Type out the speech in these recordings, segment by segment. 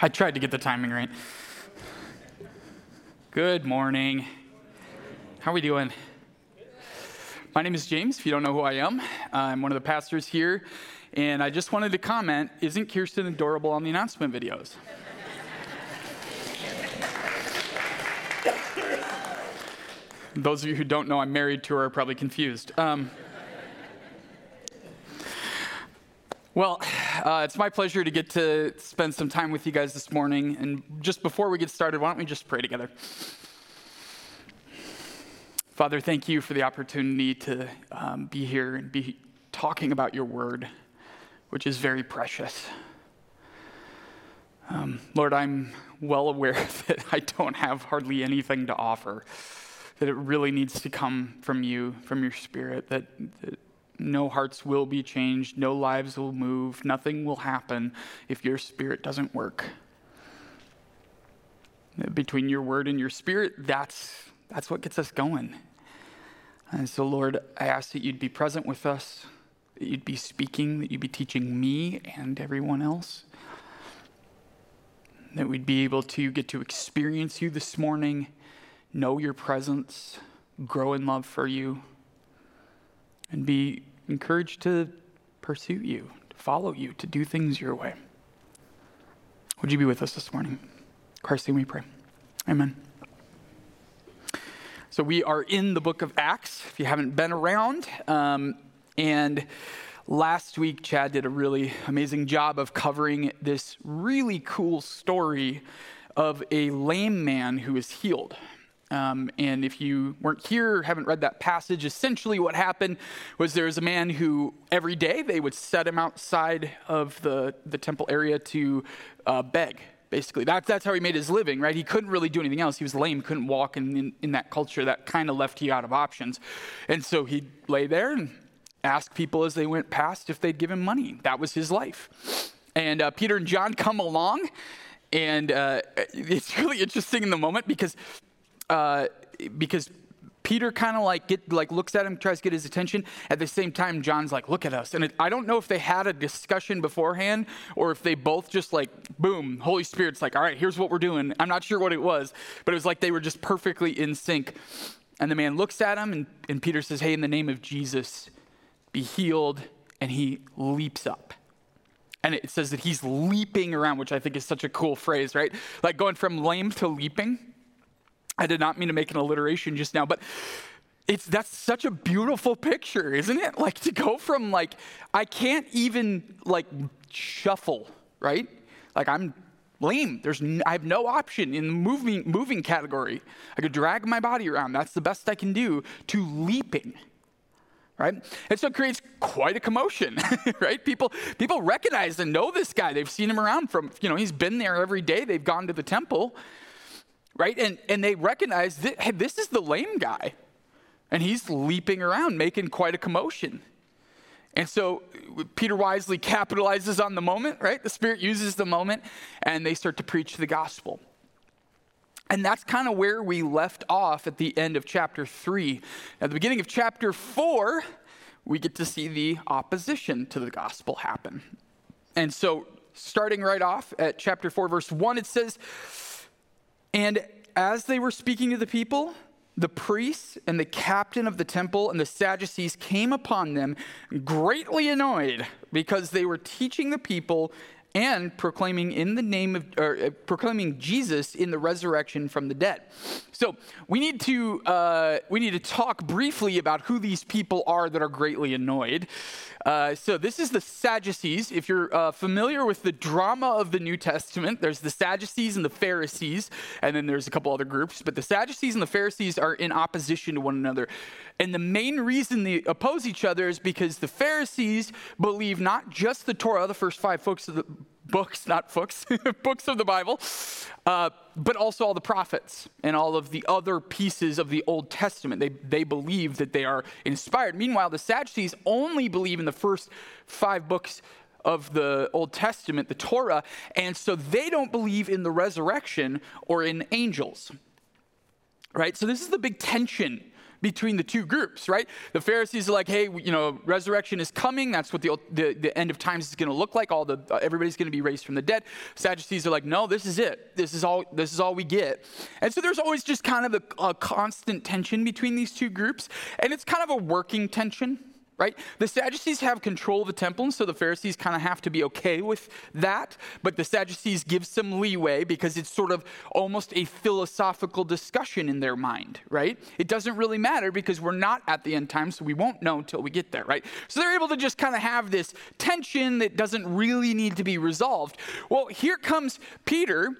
I tried to get the timing right. Good morning. How are we doing? My name is James, if you don't know who I am. I'm one of the pastors here, and I just wanted to comment Isn't Kirsten adorable on the announcement videos? Those of you who don't know I'm married to her are probably confused. Um, well, uh, it's my pleasure to get to spend some time with you guys this morning. And just before we get started, why don't we just pray together? Father, thank you for the opportunity to um, be here and be talking about your word, which is very precious. Um, Lord, I'm well aware that I don't have hardly anything to offer that it really needs to come from you, from your spirit, that, that no hearts will be changed, no lives will move, nothing will happen if your spirit doesn't work. Between your word and your spirit, that's, that's what gets us going. And so, Lord, I ask that you'd be present with us, that you'd be speaking, that you'd be teaching me and everyone else, that we'd be able to get to experience you this morning know your presence, grow in love for you, and be encouraged to pursue you, to follow you, to do things your way. Would you be with us this morning? Christ, we pray. Amen. So, we are in the book of Acts, if you haven't been around. Um, and last week, Chad did a really amazing job of covering this really cool story of a lame man who is healed. Um, and if you weren't here or haven't read that passage, essentially what happened was there was a man who every day they would set him outside of the, the temple area to uh, beg. Basically, that's, that's how he made his living, right? He couldn't really do anything else. He was lame, couldn't walk, and in, in that culture, that kind of left you out of options. And so he'd lay there and ask people as they went past if they'd give him money. That was his life. And uh, Peter and John come along, and uh, it's really interesting in the moment because uh, because Peter kind of like get like looks at him, tries to get his attention. At the same time, John's like, "Look at us." And it, I don't know if they had a discussion beforehand or if they both just like, boom, Holy Spirit's like, "All right, here's what we're doing." I'm not sure what it was, but it was like they were just perfectly in sync. And the man looks at him, and, and Peter says, "Hey, in the name of Jesus, be healed." And he leaps up. And it says that he's leaping around, which I think is such a cool phrase, right? Like going from lame to leaping. I did not mean to make an alliteration just now, but it's that's such a beautiful picture, isn't it? Like to go from like I can't even like shuffle, right? Like I'm lame. There's n- I have no option in the moving moving category. I could drag my body around. That's the best I can do. To leaping, right? And so it creates quite a commotion, right? People people recognize and know this guy. They've seen him around from you know he's been there every day. They've gone to the temple right? And, and they recognize that, hey, this is the lame guy. And he's leaping around, making quite a commotion. And so Peter wisely capitalizes on the moment, right? The Spirit uses the moment, and they start to preach the gospel. And that's kind of where we left off at the end of chapter three. At the beginning of chapter four, we get to see the opposition to the gospel happen. And so, starting right off at chapter four, verse one, it says, and as they were speaking to the people, the priests and the captain of the temple and the Sadducees came upon them, greatly annoyed because they were teaching the people and proclaiming in the name of or, uh, proclaiming Jesus in the resurrection from the dead. So we need to uh, we need to talk briefly about who these people are that are greatly annoyed. Uh, so this is the Sadducees. If you're uh, familiar with the drama of the New Testament, there's the Sadducees and the Pharisees, and then there's a couple other groups. But the Sadducees and the Pharisees are in opposition to one another. And the main reason they oppose each other is because the Pharisees believe not just the Torah, the first five books of the books, not books, books of the Bible, uh, but also all the prophets and all of the other pieces of the Old Testament. They, they believe that they are inspired. Meanwhile, the Sadducees only believe in the first five books of the Old Testament, the Torah, and so they don't believe in the resurrection or in angels. Right? So, this is the big tension between the two groups, right? The Pharisees are like, hey, you know, resurrection is coming. That's what the, the, the end of times is going to look like. All the uh, everybody's going to be raised from the dead. Sadducees are like, no, this is it. This is all. This is all we get. And so there's always just kind of a, a constant tension between these two groups, and it's kind of a working tension right? The Sadducees have control of the temple, and so the Pharisees kind of have to be okay with that. But the Sadducees give some leeway because it's sort of almost a philosophical discussion in their mind, right? It doesn't really matter because we're not at the end time, so we won't know until we get there, right? So they're able to just kind of have this tension that doesn't really need to be resolved. Well, here comes Peter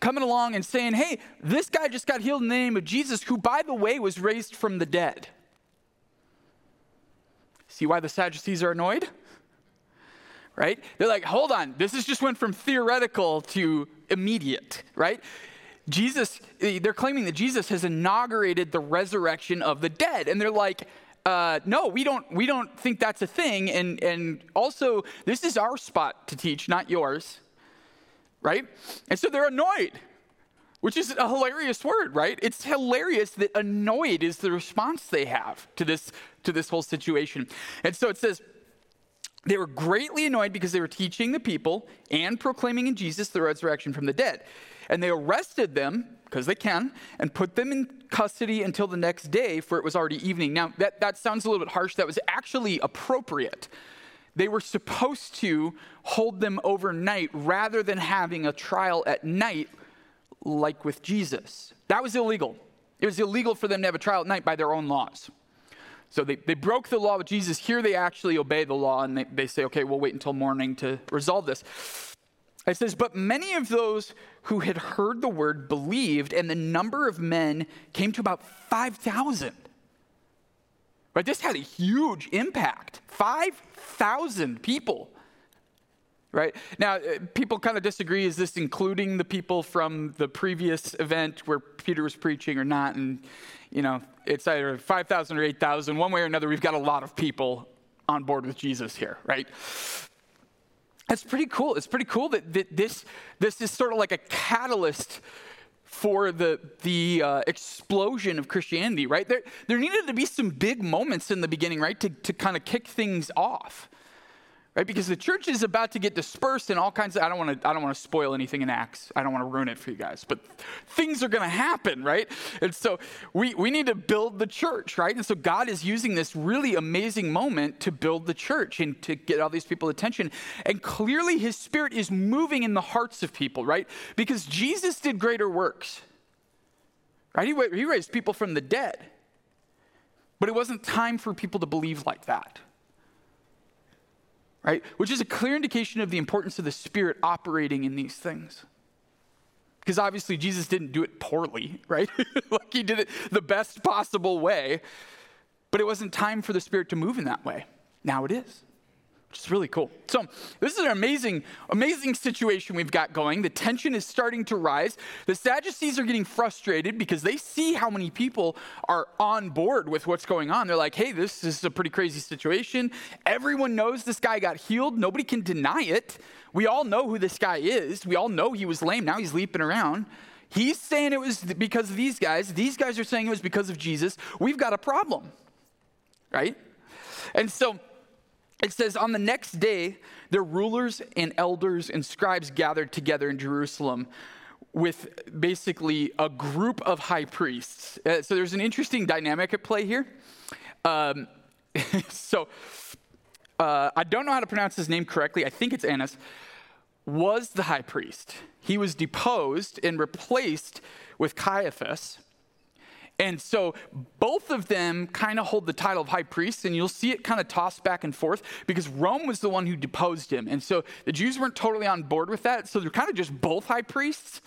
coming along and saying, hey, this guy just got healed in the name of Jesus, who, by the way, was raised from the dead. See why the Sadducees are annoyed? Right? They're like, hold on, this has just went from theoretical to immediate, right? Jesus, they're claiming that Jesus has inaugurated the resurrection of the dead. And they're like, uh, no, we don't, we don't think that's a thing. And, and also, this is our spot to teach, not yours. Right? And so they're annoyed, which is a hilarious word, right? It's hilarious that annoyed is the response they have to this to this whole situation. And so it says, they were greatly annoyed because they were teaching the people and proclaiming in Jesus the resurrection from the dead. And they arrested them, because they can, and put them in custody until the next day, for it was already evening. Now, that, that sounds a little bit harsh. That was actually appropriate. They were supposed to hold them overnight rather than having a trial at night, like with Jesus. That was illegal. It was illegal for them to have a trial at night by their own laws. So they, they broke the law with Jesus. Here they actually obey the law and they, they say, okay, we'll wait until morning to resolve this. It says, but many of those who had heard the word believed, and the number of men came to about 5,000. Right? This had a huge impact. 5,000 people. Right? Now, uh, people kind of disagree. Is this including the people from the previous event where Peter was preaching or not? And you know, it's either 5,000 or 8,000. One way or another, we've got a lot of people on board with Jesus here, right? That's pretty cool. It's pretty cool that, that this, this is sort of like a catalyst for the, the uh, explosion of Christianity, right? There, there needed to be some big moments in the beginning, right, to, to kind of kick things off right? Because the church is about to get dispersed in all kinds of, I don't want to, I don't want to spoil anything in Acts. I don't want to ruin it for you guys, but things are going to happen, right? And so we, we need to build the church, right? And so God is using this really amazing moment to build the church and to get all these people attention. And clearly his spirit is moving in the hearts of people, right? Because Jesus did greater works, right? He, he raised people from the dead. But it wasn't time for people to believe like that right? Which is a clear indication of the importance of the Spirit operating in these things. Because obviously Jesus didn't do it poorly, right? like he did it the best possible way, but it wasn't time for the Spirit to move in that way. Now it is which is really cool. So, this is an amazing, amazing situation we've got going. The tension is starting to rise. The Sadducees are getting frustrated because they see how many people are on board with what's going on. They're like, hey, this is a pretty crazy situation. Everyone knows this guy got healed, nobody can deny it. We all know who this guy is. We all know he was lame, now he's leaping around. He's saying it was because of these guys. These guys are saying it was because of Jesus. We've got a problem, right? And so, it says, On the next day, their rulers and elders and scribes gathered together in Jerusalem with basically a group of high priests. Uh, so there's an interesting dynamic at play here. Um, so uh, I don't know how to pronounce his name correctly. I think it's Annas. Was the high priest. He was deposed and replaced with Caiaphas. And so both of them kind of hold the title of high priest, and you'll see it kind of tossed back and forth because Rome was the one who deposed him. And so the Jews weren't totally on board with that. So they're kind of just both high priests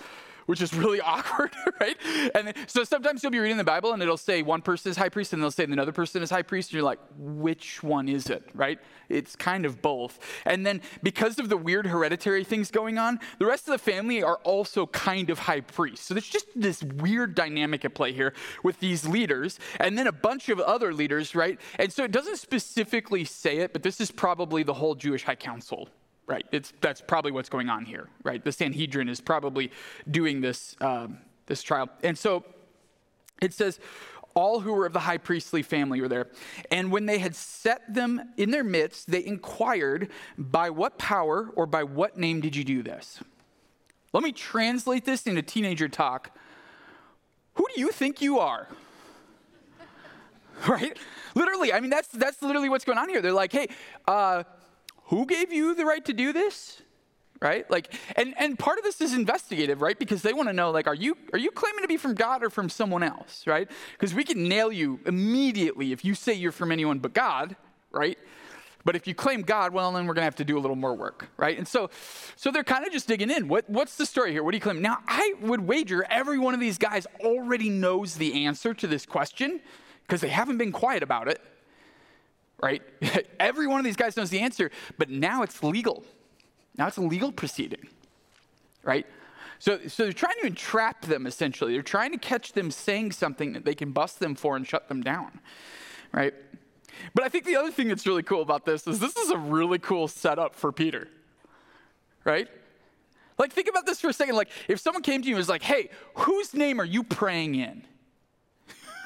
which is really awkward, right? And so sometimes you'll be reading the Bible and it'll say one person is high priest and they'll say another person is high priest. And you're like, which one is it, right? It's kind of both. And then because of the weird hereditary things going on, the rest of the family are also kind of high priests. So there's just this weird dynamic at play here with these leaders and then a bunch of other leaders, right? And so it doesn't specifically say it, but this is probably the whole Jewish high council, Right. It's, that's probably what's going on here, right? The Sanhedrin is probably doing this, um, this trial. And so it says, all who were of the high priestly family were there. And when they had set them in their midst, they inquired, By what power or by what name did you do this? Let me translate this into teenager talk. Who do you think you are? right? Literally, I mean, that's, that's literally what's going on here. They're like, hey, uh, who gave you the right to do this? Right? Like, and, and part of this is investigative, right? Because they want to know, like, are you, are you claiming to be from God or from someone else, right? Because we can nail you immediately if you say you're from anyone but God, right? But if you claim God, well, then we're going to have to do a little more work, right? And so, so they're kind of just digging in. What, what's the story here? What do you claim? Now, I would wager every one of these guys already knows the answer to this question because they haven't been quiet about it, right? every one of these guys knows the answer, but now it's legal. Now it's a legal proceeding, right? So, so they're trying to entrap them essentially. They're trying to catch them saying something that they can bust them for and shut them down, right? But I think the other thing that's really cool about this is this is a really cool setup for Peter, right? Like, think about this for a second. Like, if someone came to you and was like, hey, whose name are you praying in?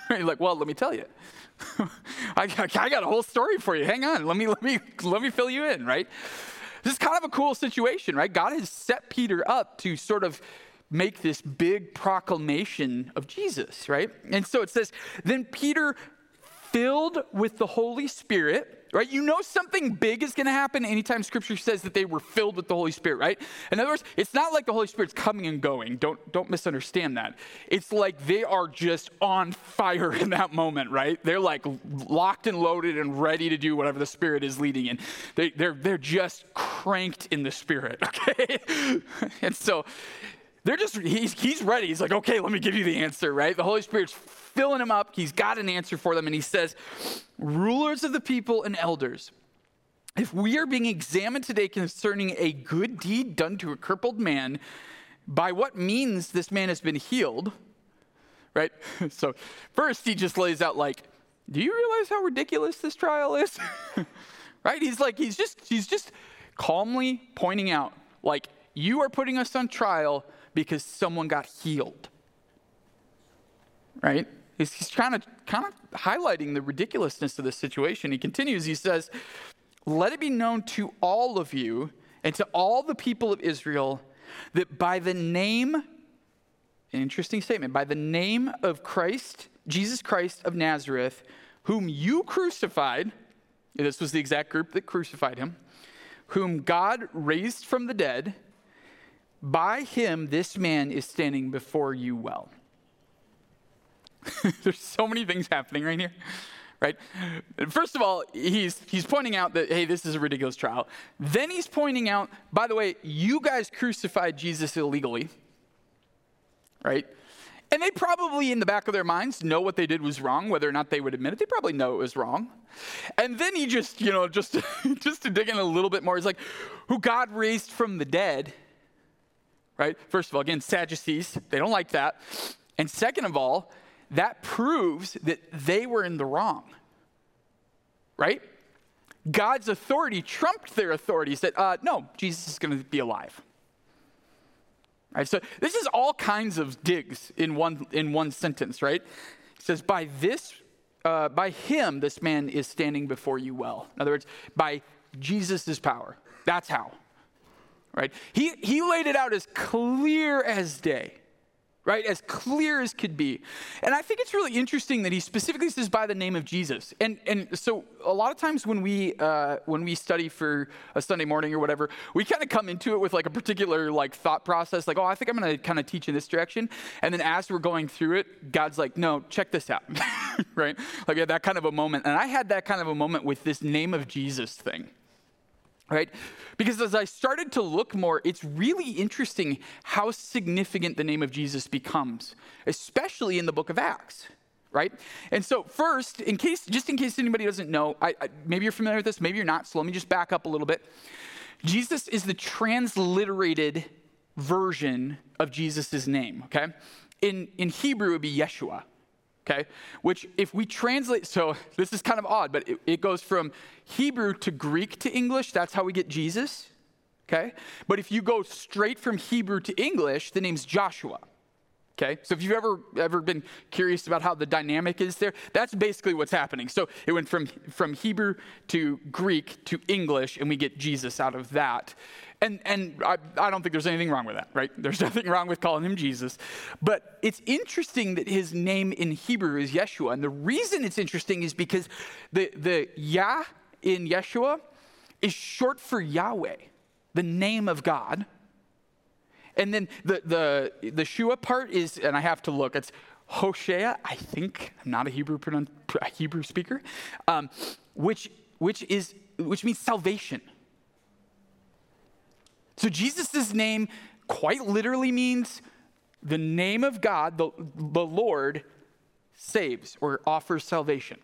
You're like, well, let me tell you. I, I got a whole story for you. Hang on. Let me, let, me, let me fill you in, right? This is kind of a cool situation, right? God has set Peter up to sort of make this big proclamation of Jesus, right? And so it says, then Peter filled with the Holy Spirit, right? You know something big is going to happen anytime scripture says that they were filled with the Holy Spirit, right? In other words, it's not like the Holy Spirit's coming and going. Don't don't misunderstand that. It's like they are just on fire in that moment, right? They're like locked and loaded and ready to do whatever the Spirit is leading in. They, they're they're just cranked in the Spirit, okay? and so they're just he's he's ready. He's like, okay, let me give you the answer, right? The Holy Spirit's filling him up. He's got an answer for them. And he says, Rulers of the people and elders, if we are being examined today concerning a good deed done to a crippled man, by what means this man has been healed, right? So, first, he just lays out, like, do you realize how ridiculous this trial is? right? He's like, he's just, he's just calmly pointing out, like, you are putting us on trial because someone got healed. Right? He's, he's kind of kind of highlighting the ridiculousness of the situation. He continues, he says, Let it be known to all of you and to all the people of Israel that by the name, an interesting statement, by the name of Christ, Jesus Christ of Nazareth, whom you crucified, this was the exact group that crucified him, whom God raised from the dead, by him this man is standing before you well. There's so many things happening right here, right? First of all, he's, he's pointing out that, hey, this is a ridiculous trial. Then he's pointing out, by the way, you guys crucified Jesus illegally, right? And they probably, in the back of their minds, know what they did was wrong, whether or not they would admit it. They probably know it was wrong. And then he just, you know, just, just to dig in a little bit more, he's like, who God raised from the dead, right? First of all, again, Sadducees, they don't like that. And second of all, that proves that they were in the wrong. Right? God's authority trumped their authority. Said, uh, no, Jesus is going to be alive. Right, so this is all kinds of digs in one, in one sentence, right? He says, by this, uh, by him, this man is standing before you well. In other words, by Jesus' power. That's how. Right? He, he laid it out as clear as day right? As clear as could be. And I think it's really interesting that he specifically says by the name of Jesus. And, and so a lot of times when we, uh, when we study for a Sunday morning or whatever, we kind of come into it with like a particular like thought process, like, oh, I think I'm going to kind of teach in this direction. And then as we're going through it, God's like, no, check this out, right? Like that kind of a moment. And I had that kind of a moment with this name of Jesus thing right? Because as I started to look more, it's really interesting how significant the name of Jesus becomes, especially in the book of Acts. Right? And so, first, in case, just in case anybody doesn't know, I, I, maybe you're familiar with this, maybe you're not, so let me just back up a little bit. Jesus is the transliterated version of Jesus' name, okay? In, in Hebrew, it would be Yeshua, okay? Which, if we translate, so this is kind of odd, but it, it, goes from Hebrew to Greek to English. That's how we get Jesus, okay? But if you go straight from Hebrew to English, the name's Joshua, Okay, so if you've ever ever been curious about how the dynamic is there, that's basically what's happening. So it went from from Hebrew to Greek to English, and we get Jesus out of that. And and I, I don't think there's anything wrong with that, right? There's nothing wrong with calling him Jesus. But it's interesting that his name in Hebrew is Yeshua, and the reason it's interesting is because the the Yah in Yeshua is short for Yahweh, the name of God. And then the, the, the Shua part is, and I have to look, it's Hoshea, I think. I'm not a Hebrew, Hebrew speaker, um, which, which, is, which means salvation. So Jesus' name quite literally means the name of God, the, the Lord, saves or offers salvation.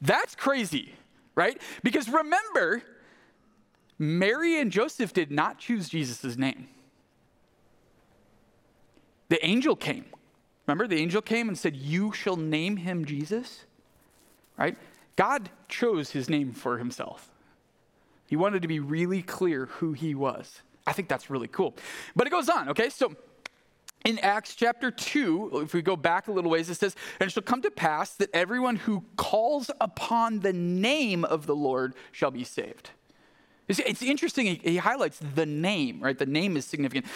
That's crazy, right? Because remember, Mary and Joseph did not choose Jesus' name. The angel came. Remember, the angel came and said, You shall name him Jesus? Right? God chose his name for himself. He wanted to be really clear who he was. I think that's really cool. But it goes on, okay? So in Acts chapter 2, if we go back a little ways, it says, And it shall come to pass that everyone who calls upon the name of the Lord shall be saved. It's, interesting, he, highlights the name, right? The name is significant.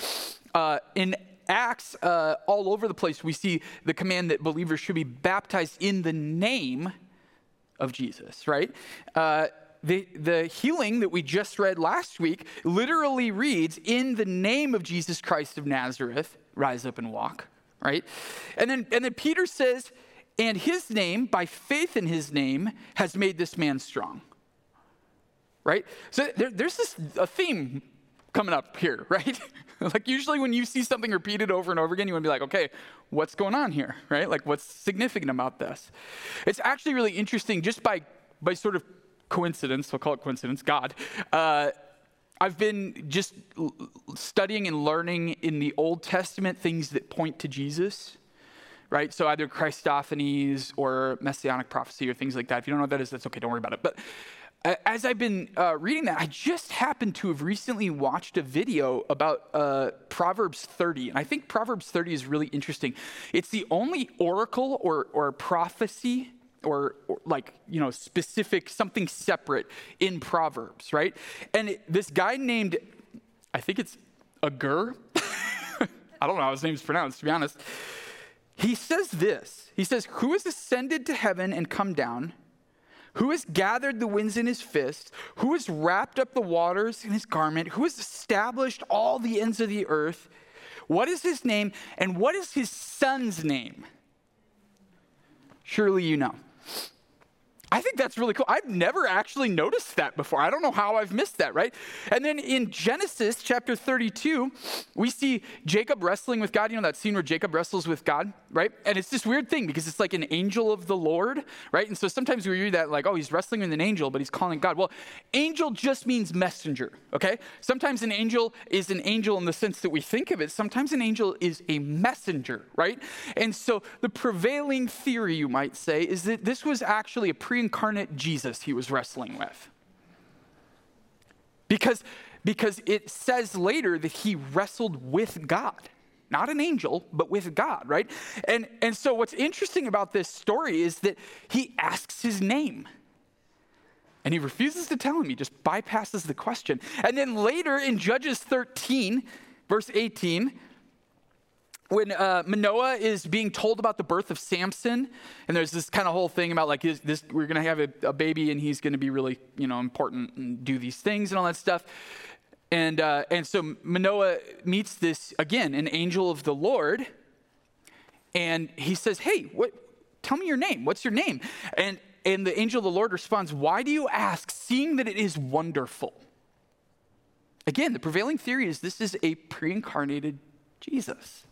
Uh, in Acts, uh, all over the place, we see the command that believers should be baptized in the name of Jesus, right? Uh, the, the healing that we just read last week literally reads, In the name of Jesus Christ of Nazareth, rise up and walk, right? And then, and then Peter says, And his name, by faith in his name, has made this man strong, right? So there, there's this a theme coming up here, right? like usually when you see something repeated over and over again, you want to be like, okay, what's going on here, right? Like what's significant about this? It's actually really interesting just by by sort of coincidence, we'll call it coincidence, God. Uh, I've been just studying and learning in the Old Testament things that point to Jesus, right? So either Christophanies or messianic prophecy or things like that. If you don't know what that is, that's okay, don't worry about it. But as I've been uh, reading that, I just happened to have recently watched a video about uh, Proverbs 30. And I think Proverbs 30 is really interesting. It's the only oracle or, or prophecy or, or, like, you know, specific, something separate in Proverbs, right? And it, this guy named, I think it's Agur. I don't know how his name's pronounced, to be honest. He says this He says, Who has ascended to heaven and come down? Who has gathered the winds in his fist? Who has wrapped up the waters in his garment? Who has established all the ends of the earth? What is his name? And what is his son's name? Surely you know. I think that's really cool. I've never actually noticed that before. I don't know how I've missed that, right? And then in Genesis chapter 32, we see Jacob wrestling with God. You know that scene where Jacob wrestles with God, right? And it's this weird thing because it's like an angel of the Lord, right? And so sometimes we read that like, oh, he's wrestling with an angel, but he's calling God. Well, angel just means messenger, okay? Sometimes an angel is an angel in the sense that we think of it. Sometimes an angel is a messenger, right? And so the prevailing theory, you might say, is that this was actually a pre incarnate Jesus he was wrestling with. Because, because it says later that he wrestled with God. Not an angel, but with God, right? And, and so what's interesting about this story is that he asks his name. And he refuses to tell him. He just bypasses the question. And then later in Judges 13, verse 18, when uh, Manoah is being told about the birth of Samson, and there's this kind of whole thing about like this, this we're to have a, a, baby and he's to be really you know important and do these things and all that stuff, and uh, and so Manoah meets this again an angel of the Lord, and he says, "Hey, what? Tell me your name. What's your name?" And and the angel of the Lord responds, "Why do you ask, seeing that it is wonderful?" Again, the prevailing theory is this is a pre-incarnated Jesus.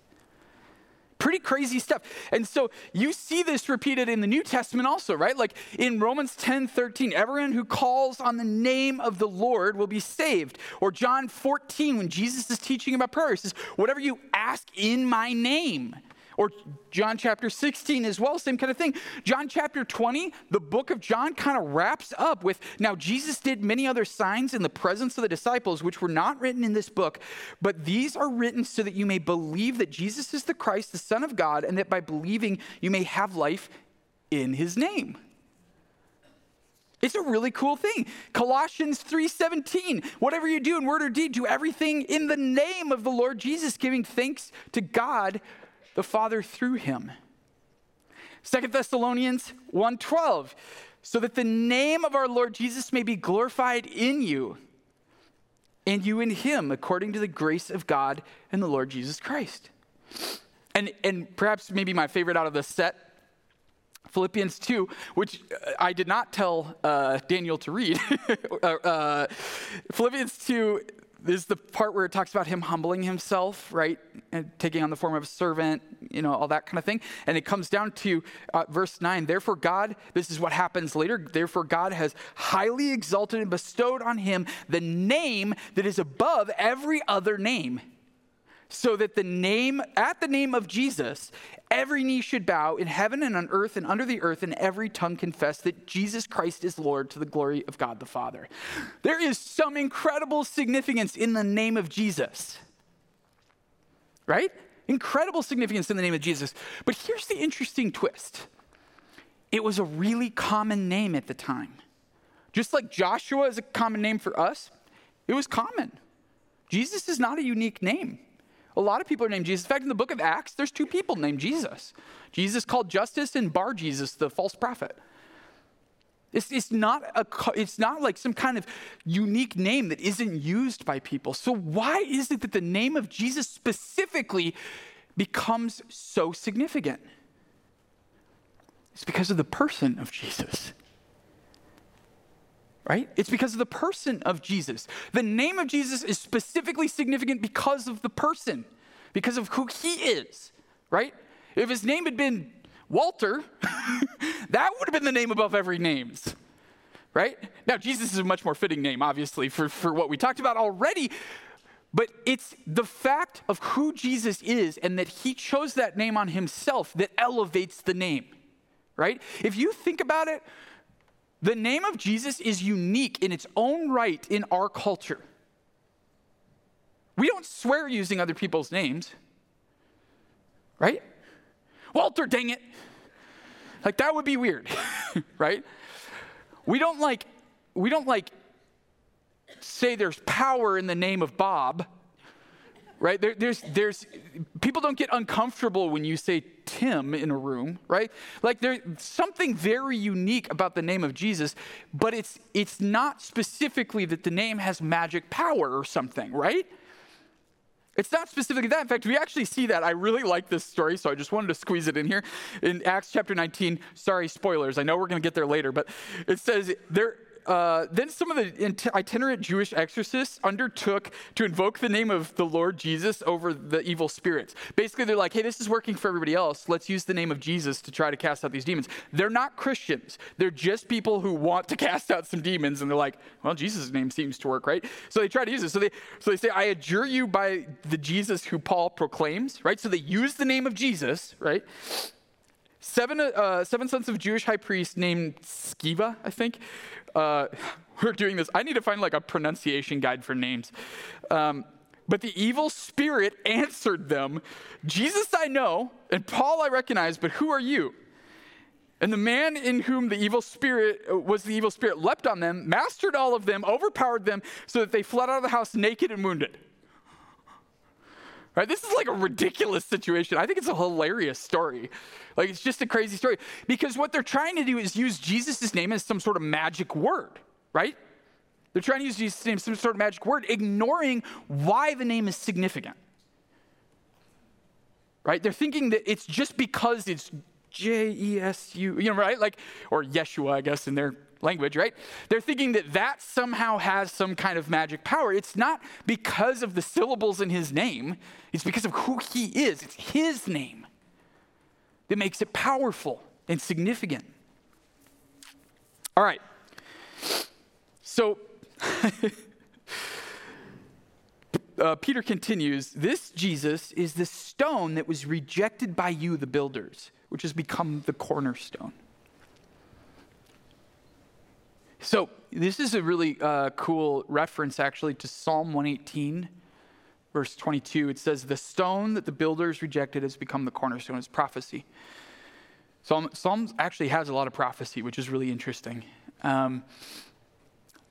Pretty crazy stuff. And so you see this repeated in the New Testament also, right? Like in Romans 10 13, everyone who calls on the name of the Lord will be saved. Or John 14, when Jesus is teaching about prayer, he says, Whatever you ask in my name, Or John chapter 16 as well, same kind of thing. John chapter 20, the book of John kind of wraps up with now Jesus did many other signs in the presence of the disciples, which were not written in this book, but these are written so that you may believe that Jesus is the Christ, the Son of God, and that by believing you may have life in his name. It's a really cool thing. Colossians 3:17, whatever you do in word or deed, do everything in the name of the Lord Jesus, giving thanks to God the Father through him. Second Thessalonians 1:12, so that the name of our Lord Jesus may be glorified in you and you in him according to the grace of God and the Lord Jesus Christ. And and perhaps maybe my favorite out of the set Philippians 2, which I did not tell uh, Daniel to read. uh, uh, Philippians 2 is the part where it talks about him humbling himself, right? And taking on the form of a servant, you know, all that kind of thing. And it comes down to uh, verse 9. Therefore, God, this is what happens later. Therefore, God has highly exalted and bestowed on him the name that is above every other name so that the name at the name of Jesus every knee should bow in heaven and on earth and under the earth and every tongue confess that Jesus Christ is Lord to the glory of God the Father. There is some incredible significance in the name of Jesus. Right? Incredible significance in the name of Jesus. But here's the interesting twist. It was a really common name at the time. Just like Joshua is a common name for us, it was common. Jesus is not a unique name. A lot of people are named Jesus. In fact, in the book of Acts, there's two people named Jesus. Jesus called Justus and Bar Jesus, the false prophet. It's, it's, not a, it's not like some kind of unique name that isn't used by people. So, why is it that the name of Jesus specifically becomes so significant? It's because of the person of Jesus right? It's because of the person of Jesus. The name of Jesus is specifically significant because of the person, because of who he is, right? If his name had been Walter, that would have been the name above every names, right? Now, Jesus is a much more fitting name, obviously, for, for what we talked about already. But it's the fact of who Jesus is and that he chose that name on himself that elevates the name, right? If you think about it, the name of Jesus is unique in its own right in our culture. We don't swear using other people's names, right? Walter, dang it. Like that would be weird, right? We don't like, we don't like say there's power in the name of Bob, right? There, there's, there's, people don't get uncomfortable when you say Tim in a room, right? Like there's something very unique about the name of Jesus, but it's, it's not specifically that the name has magic power or something, right? It's not specifically that. In fact, we actually see that. I really like this story, so I just wanted to squeeze it in here. In Acts chapter 19, sorry, spoilers. I know we're going to get there later, but it says there, uh, then some of the itinerant Jewish exorcists undertook to invoke the name of the Lord Jesus over the evil spirits. Basically, they're like, hey, this is working for everybody else. Let's use the name of Jesus to try to cast out these demons. They're not Christians. They're just people who want to cast out some demons, and they're like, well, Jesus' name seems to work, right? So they try to use it. So they, so they say, I adjure you by the Jesus who Paul proclaims, right? So they use the name of Jesus, right? Seven, uh, seven sons of Jewish high priests named Sceva, I think, uh, we're doing this. I need to find like a pronunciation guide for names. Um, but the evil spirit answered them Jesus I know, and Paul I recognize, but who are you? And the man in whom the evil spirit uh, was the evil spirit leapt on them, mastered all of them, overpowered them, so that they fled out of the house naked and wounded. Right? This is like a ridiculous situation. I think it's a hilarious story. Like it's just a crazy story because what they're trying to do is use Jesus' name as some sort of magic word, right? They're trying to use Jesus' name as some sort of magic word, ignoring why the name is significant. Right? They're thinking that it's just because it's J E S U, you know, right? Like, or Yeshua, I guess, in their language, right? They're thinking that that somehow has some kind of magic power. It's not because of the syllables in his name, it's because of who he is. It's his name that makes it powerful and significant. All right. uh, Peter continues This Jesus is the stone that was rejected by you, the builders, which has become the cornerstone. So, this is a really uh, cool reference actually to Psalm 118, verse 22. It says, The stone that the builders rejected has become the cornerstone. It's prophecy. Psalm, Psalms actually has a lot of prophecy, which is really interesting. Um,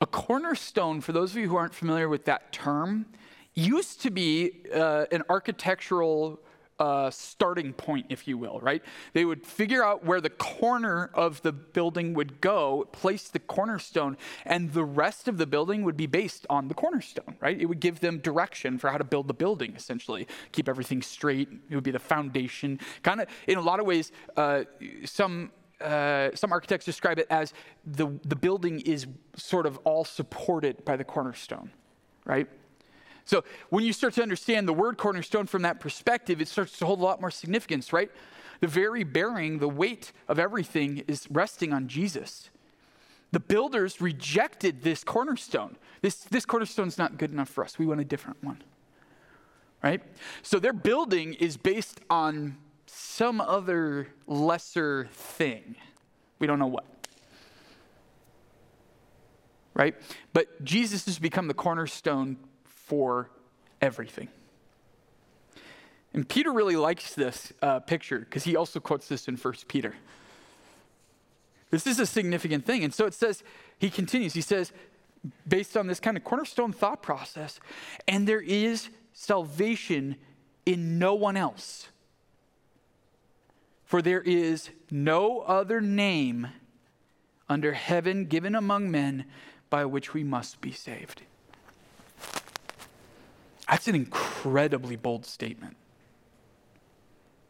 a cornerstone, for those of you who aren't familiar with that term, used to be uh, an architectural uh, starting point, if you will, right? They would figure out where the corner of the building would go, place the cornerstone, and the rest of the building would be based on the cornerstone, right? It would give them direction for how to build the building, essentially, keep everything straight. It would be the foundation. Kind of, in a lot of ways, uh, some uh, some architects describe it as the, the building is sort of all supported by the cornerstone, right? So when you start to understand the word cornerstone from that perspective, it starts to hold a lot more significance, right? The very bearing, the weight of everything is resting on Jesus. The builders rejected this cornerstone. This, this cornerstone's not good enough for us. We want a different one. Right? So their building is based on some other lesser thing. We don't know what. Right? But Jesus has become the cornerstone for everything. And Peter really likes this uh, picture because he also quotes this in 1 Peter. This is a significant thing. And so it says, he continues, he says, based on this kind of cornerstone thought process, and there is salvation in no one else. For there is no other name under heaven given among men by which we must be saved. That's an incredibly bold statement.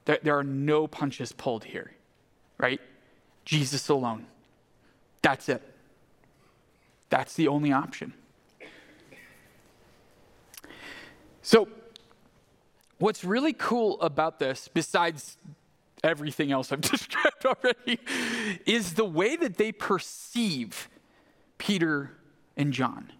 There, there are no punches pulled here, right? Jesus alone. That's it. That's the only option. So, what's really cool about this, besides everything else I've described already, is the way that they perceive Peter and John,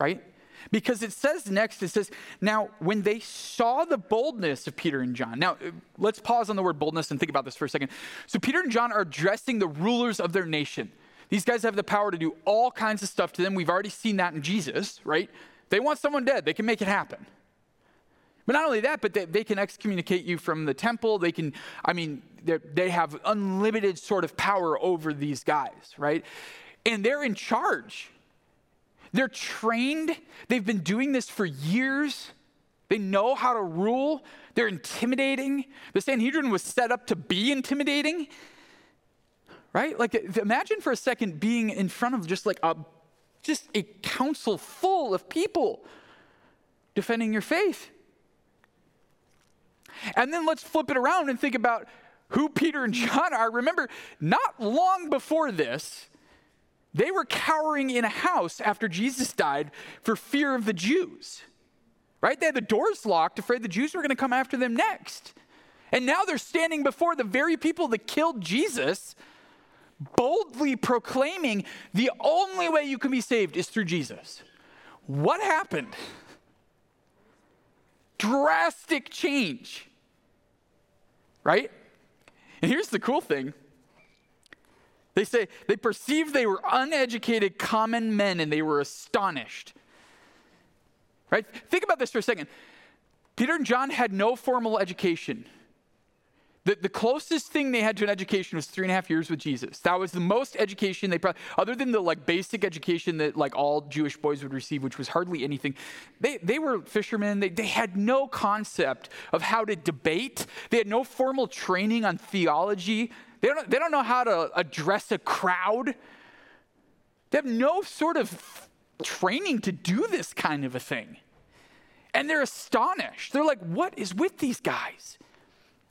right? Because it says next, it says, now when they saw the boldness of Peter and John. Now, let's pause on the word boldness and think about this for a second. So, Peter and John are addressing the rulers of their nation. These guys have the power to do all kinds of stuff to them. We've already seen that in Jesus, right? They want someone dead, they can make it happen. But not only that, but they, they can excommunicate you from the temple. They can, I mean, they have unlimited sort of power over these guys, right? And they're in charge. They're trained. They've been doing this for years. They know how to rule. They're intimidating. The Sanhedrin was set up to be intimidating, right? Like, imagine for a second being in front of just like a just a council full of people defending your faith. And then let's flip it around and think about who Peter and John are. Remember, not long before this, they were cowering in a house after Jesus died for fear of the Jews. Right? They had the doors locked, afraid the Jews were going to come after them next. And now they're standing before the very people that killed Jesus, boldly proclaiming the only way you can be saved is through Jesus. What happened? Drastic change right? And here's the cool thing they say they perceived they were uneducated common men and they were astonished. Right? Think about this for a second. Peter and John had no formal education. The, the closest thing they had to an education was three and a half years with Jesus. That was the most education they probably, other than the like basic education that like all Jewish boys would receive, which was hardly anything. They, they were fishermen. They, they had no concept of how to debate. They had no formal training on theology. They don't, they don't know how to address a crowd. They have no sort of training to do this kind of a thing. And they're astonished. They're like, what is with these guys?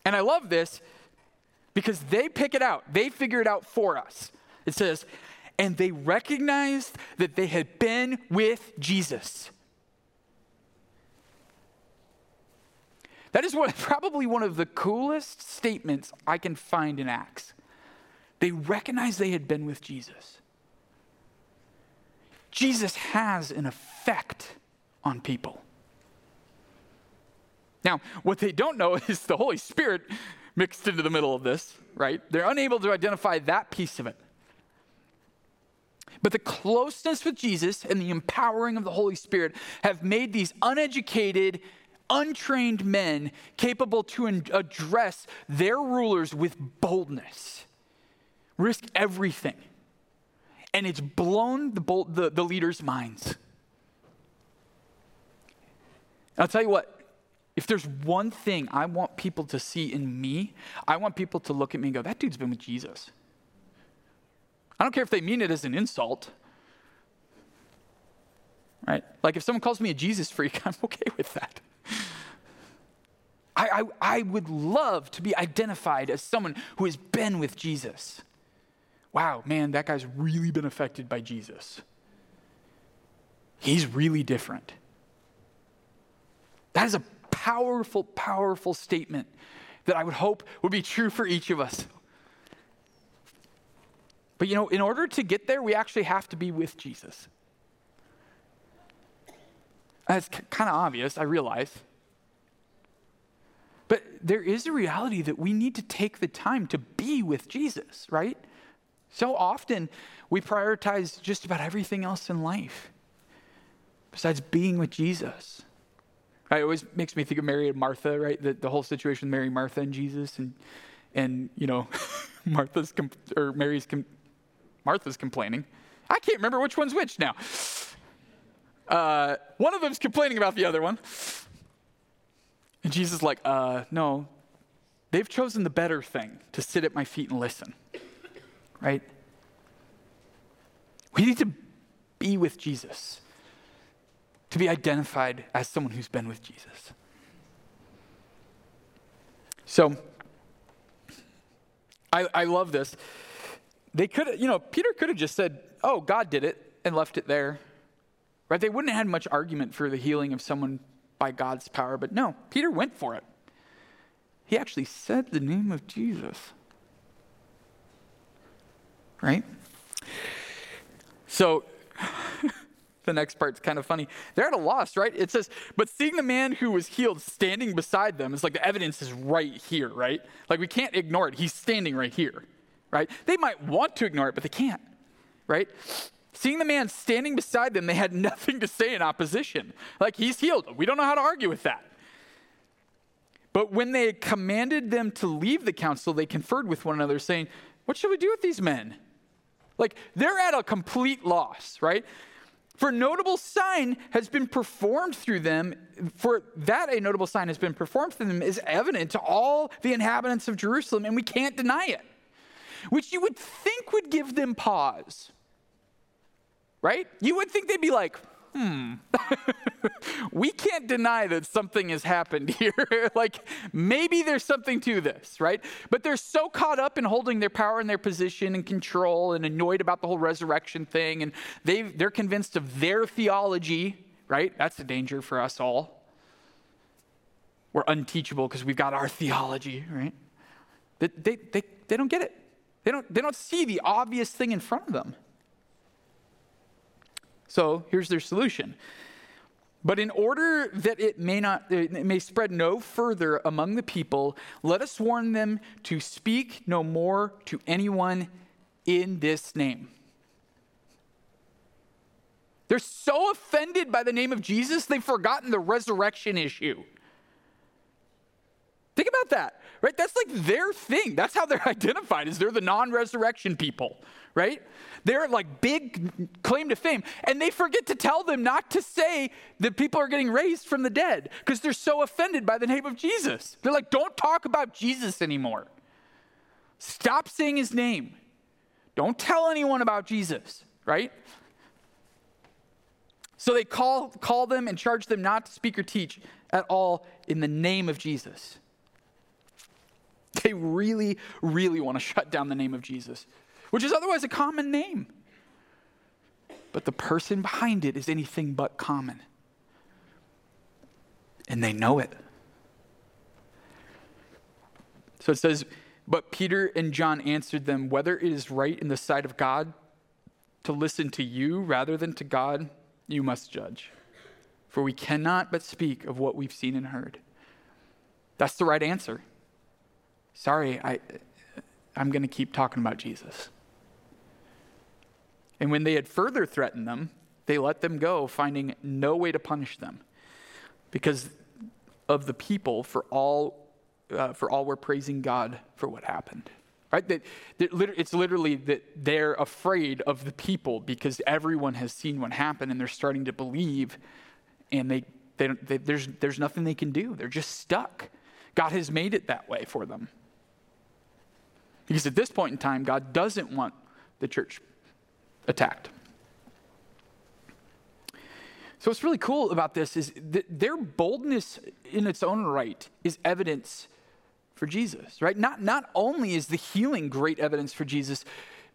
And I love this because they pick it out, they figure it out for us. It says, and they recognized that they had been with Jesus. That is probably one of the coolest statements I can find in Acts. They recognized they had been with Jesus. Jesus has an effect on people. Now, what they don't know is the Holy Spirit mixed into the middle of this, right? They're unable to identify that piece of it. But the closeness with Jesus and the empowering of the Holy Spirit have made these uneducated, untrained men capable to address their rulers with boldness, risk everything. And it's blown the, the, the leaders' minds. I'll tell you what, if there's one thing I want people to see in me, I want people to look at me and go, that dude's been with Jesus. I don't care if they mean it as an insult. Right? Like if someone calls me a Jesus freak, I'm okay with that. I, I, I would love to be identified as someone who has been with Jesus. Wow, man, that guy's really been affected by Jesus. He's really different. That is a powerful, powerful statement that I would hope would be true for each of us. But you know, in order to get there, we actually have to be with Jesus. That's kind of obvious, I realize. But there is a reality that we need to take the time to be with Jesus, right? So often we prioritize just about everything else in life besides being with Jesus. Right? It always makes me think of Mary and Martha, right? The, the whole situation with Mary, Martha, and Jesus, and and you know, Martha's or Mary's com- Martha's complaining. I can't remember which one's which now. Uh, one of them's complaining about the other one. And Jesus is like, uh, no, they've chosen the better thing to sit at my feet and listen. Right? We need to be with Jesus, to be identified as someone who's been with Jesus. So, I, I love this. They could you know, Peter could have just said, oh, God did it, and left it there. Right? They wouldn't have had much argument for the healing of someone by God's power, but no, Peter went for it. He actually said the name of Jesus. Right? So, the next part's kind of funny. They're at a loss, right? It says, but seeing the man who was healed standing beside them, it's like the evidence is right here, right? Like we can't ignore it. He's standing right here, right? They might want to ignore it, but they can't, right? Seeing the man standing beside them, they had nothing to say in opposition. Like, he's healed. We don't know how to argue with that. But when they commanded them to leave the council, they conferred with one another, saying, What shall we do with these men? Like, they're at a complete loss, right? For notable sign has been performed through them, for that a notable sign has been performed through them is evident to all the inhabitants of Jerusalem, and we can't deny it. Which you would think would give them pause right? You would think they'd be like, hmm, we can't deny that something has happened here. like, maybe there's something to this, right? But they're so caught up in holding their power and their position and control and annoyed about the whole resurrection thing, and they they're convinced of their theology, right? That's a danger for us all. We're unteachable because we've got our theology, right? They, they, they, they don't get it. They don't, they don't see the obvious thing in front of them. So here's their solution. But in order that it may not it may spread no further among the people, let us warn them to speak no more to anyone in this name. They're so offended by the name of Jesus, they've forgotten the resurrection issue. Think about that, right? That's like their thing. That's how they're identified, is they're the non-resurrection people, right? They're like big claim to fame. And they forget to tell them not to say that people are getting raised from the dead because they're so offended by the name of Jesus. They're like, don't talk about Jesus anymore. Stop saying his name. Don't tell anyone about Jesus, right? So they call, call them and charge them not to speak or teach at all in the name of Jesus. They really, really want to shut down the name of Jesus which is otherwise a common name. But the person behind it is anything but common. And they know it. So it says, But Peter and John answered them, Whether it is right in the sight of God to listen to you rather than to God, you must judge. For we cannot but speak of what we've seen and heard. That's the right answer. Sorry, I, I'm going to keep talking about Jesus. And when they had further threatened them, they let them go, finding no way to punish them because of the people for all, uh, for all were praising God for what happened. Right? That, that it's literally that they're afraid of the people because everyone has seen what happened and they're starting to believe and they, they, they, there's, there's nothing they can do. They're just stuck. God has made it that way for them. Because at this point in time, God doesn't want the church attacked. So, what's really cool about this is that their boldness in its own right is evidence for Jesus, right? Not, not only is the healing great evidence for Jesus,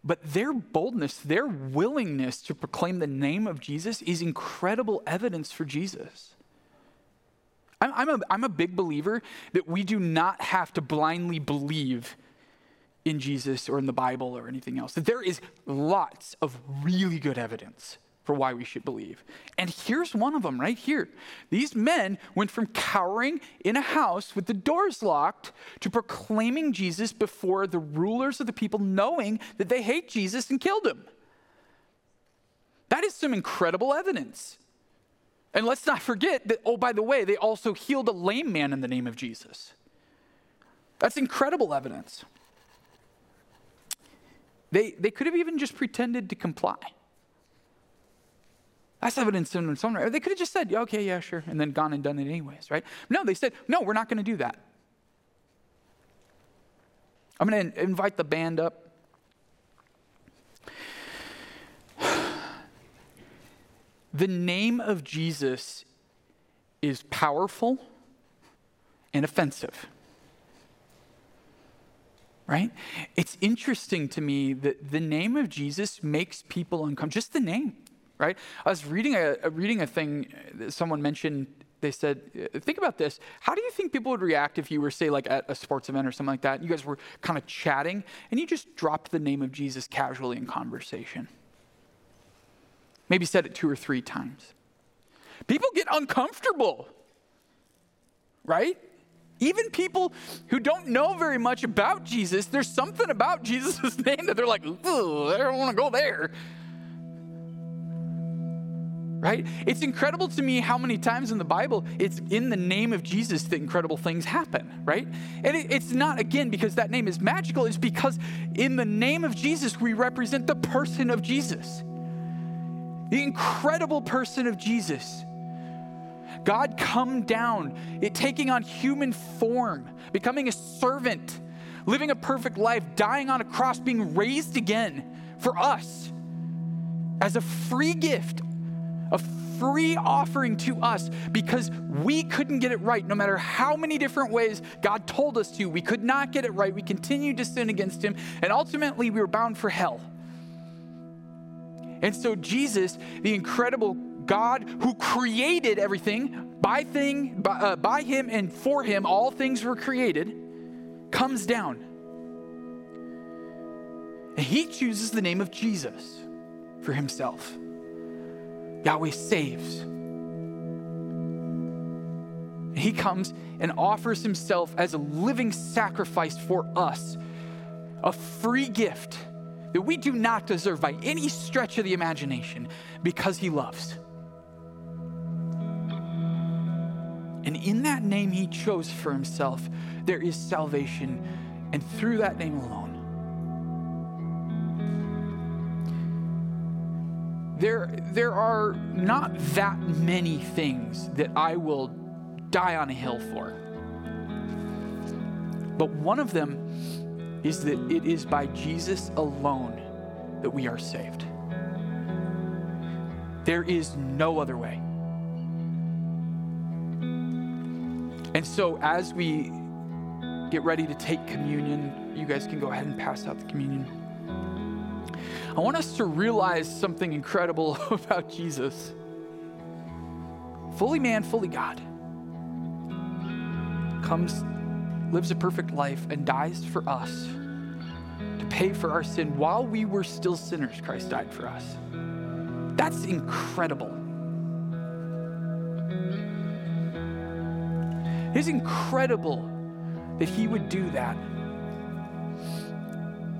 but their boldness, their willingness to proclaim the name of Jesus is incredible evidence for Jesus. I'm, I'm, a, I'm a big believer that we do not have to blindly believe in Jesus or in the Bible or anything else. That there is lots of really good evidence for why we should believe. And here's one of them right here. These men went from cowering in a house with the doors locked to proclaiming Jesus before the rulers of the people, knowing that they hate Jesus and killed him. That is some incredible evidence. And let's not forget that, oh, by the way, they also healed a lame man in the name of Jesus. That's incredible evidence. They, they could have even just pretended to comply. That's evidence in its own right. They could have just said, okay, yeah, sure, and then gone and done it anyways, right? No, they said, no, we're not going to do that. I'm going to invite the band up. The name of Jesus is powerful and offensive right? It's interesting to me that the name of Jesus makes people uncomfortable. Just the name, right? I was reading a, reading a thing that someone mentioned. They said, uh, think about this. How do you think people would react if you were, say, like at a sports event or something like that? You guys were kind of chatting and you just dropped the name of Jesus casually in conversation. Maybe said it two or three times. People get uncomfortable, right? Even people who don't know very much about Jesus, there's something about Jesus' name that they're like, I don't want to go there. Right? It's incredible to me how many times in the Bible it's in the name of Jesus that incredible things happen, right? And it, it's not, again, because that name is magical, it's because in the name of Jesus, we represent the person of Jesus, the incredible person of Jesus God come down, it taking on human form, becoming a servant, living a perfect life, dying on a cross, being raised again for us as a free gift, a free offering to us because we couldn't get it right no matter how many different ways God told us to. We could not get it right. We continued to sin against Him, and ultimately we were bound for hell. And so, Jesus, the incredible God who created everything, by thing, by, uh, by him and for him, all things were created, comes down. And he chooses the name of Jesus for himself. Yahweh saves. He comes and offers himself as a living sacrifice for us, a free gift that we do not deserve by any stretch of the imagination because he loves. And in that name he chose for himself, there is salvation, and through that name alone. There, there are not that many things that I will die on a hill for. But one of them is that it is by Jesus alone that we are saved. There is no other way. And so, as we get ready to take communion, you guys can go ahead and pass out the communion. I want us to realize something incredible about Jesus. Fully man, fully God. Comes, lives a perfect life, and dies for us to pay for our sin. While we were still sinners, Christ died for us. That's incredible. It is incredible that he would do that.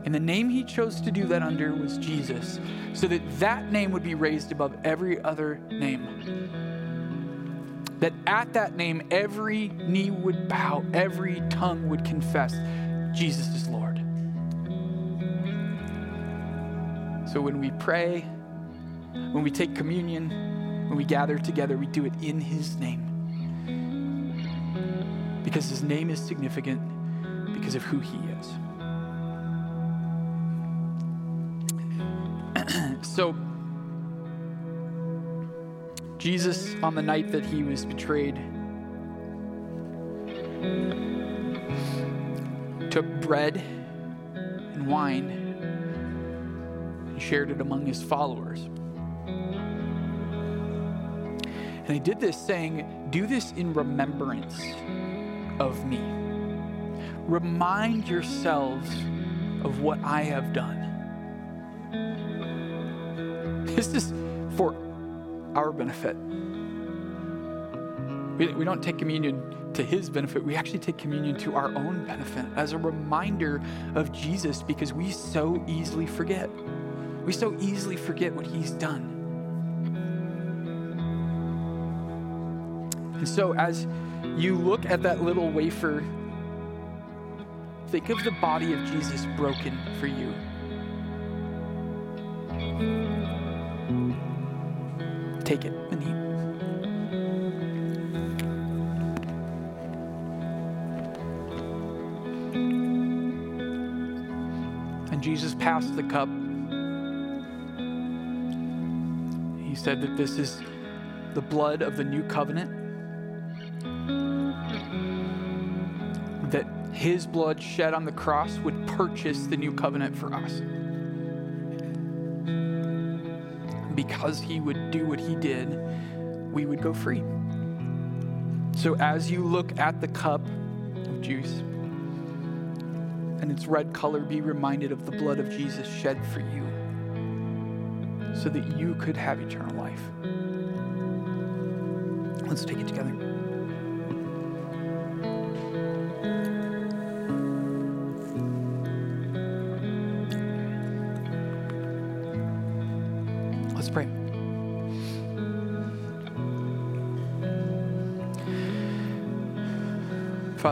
And the name he chose to do that under was Jesus, so that that name would be raised above every other name. That at that name, every knee would bow, every tongue would confess Jesus is Lord. So when we pray, when we take communion, when we gather together, we do it in his name. Because his name is significant because of who he is. So, Jesus, on the night that he was betrayed, took bread and wine and shared it among his followers. And he did this saying, Do this in remembrance of me. Remind yourselves of what I have done. This is for our benefit. We, we don't take communion to his benefit, we actually take communion to our own benefit as a reminder of Jesus because we so easily forget. We so easily forget what he's done. And so, as you look at that little wafer, think of the body of Jesus broken for you. Take it and eat. And Jesus passed the cup. He said that this is the blood of the new covenant. His blood shed on the cross would purchase the new covenant for us. because he would do what he did, we would go free. So as you look at the cup of juice and its red color, be reminded of the blood of Jesus shed for you so that you could have eternal life. Let's take it together.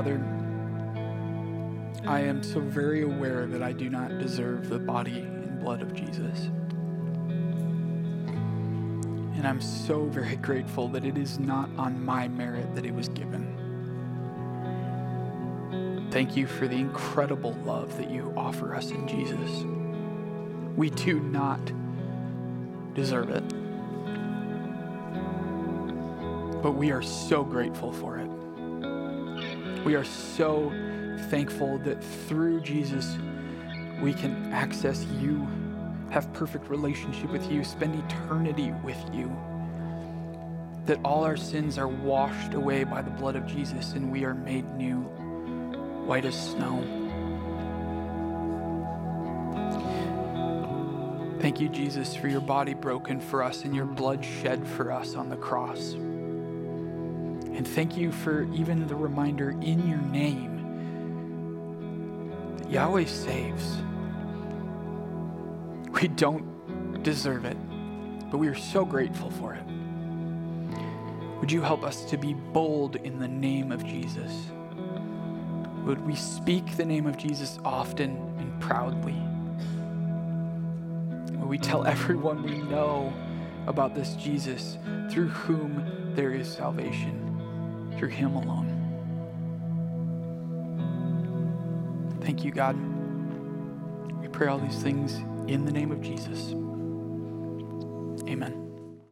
Father, I am so very aware that I do not deserve the body and blood of Jesus. And I'm so very grateful that it is not on my merit that it was given. Thank you for the incredible love that you offer us in Jesus. We do not deserve it. But we are so grateful for it. We are so thankful that through Jesus, we can access you, have perfect relationship with you, spend eternity with you. That all our sins are washed away by the blood of Jesus and we are made new, white as snow. Thank you, Jesus, for your body broken for us and your blood shed for us on the cross. And thank you for even the reminder in your name that Yahweh saves. We don't deserve it, but we are so grateful for it. Would you help us to be bold in the name of Jesus? Would we speak the name of Jesus often and proudly? Would we tell everyone we know about this Jesus through whom there is salvation? Through Him alone. Thank you, God. We pray all these things in the name of Jesus. Amen.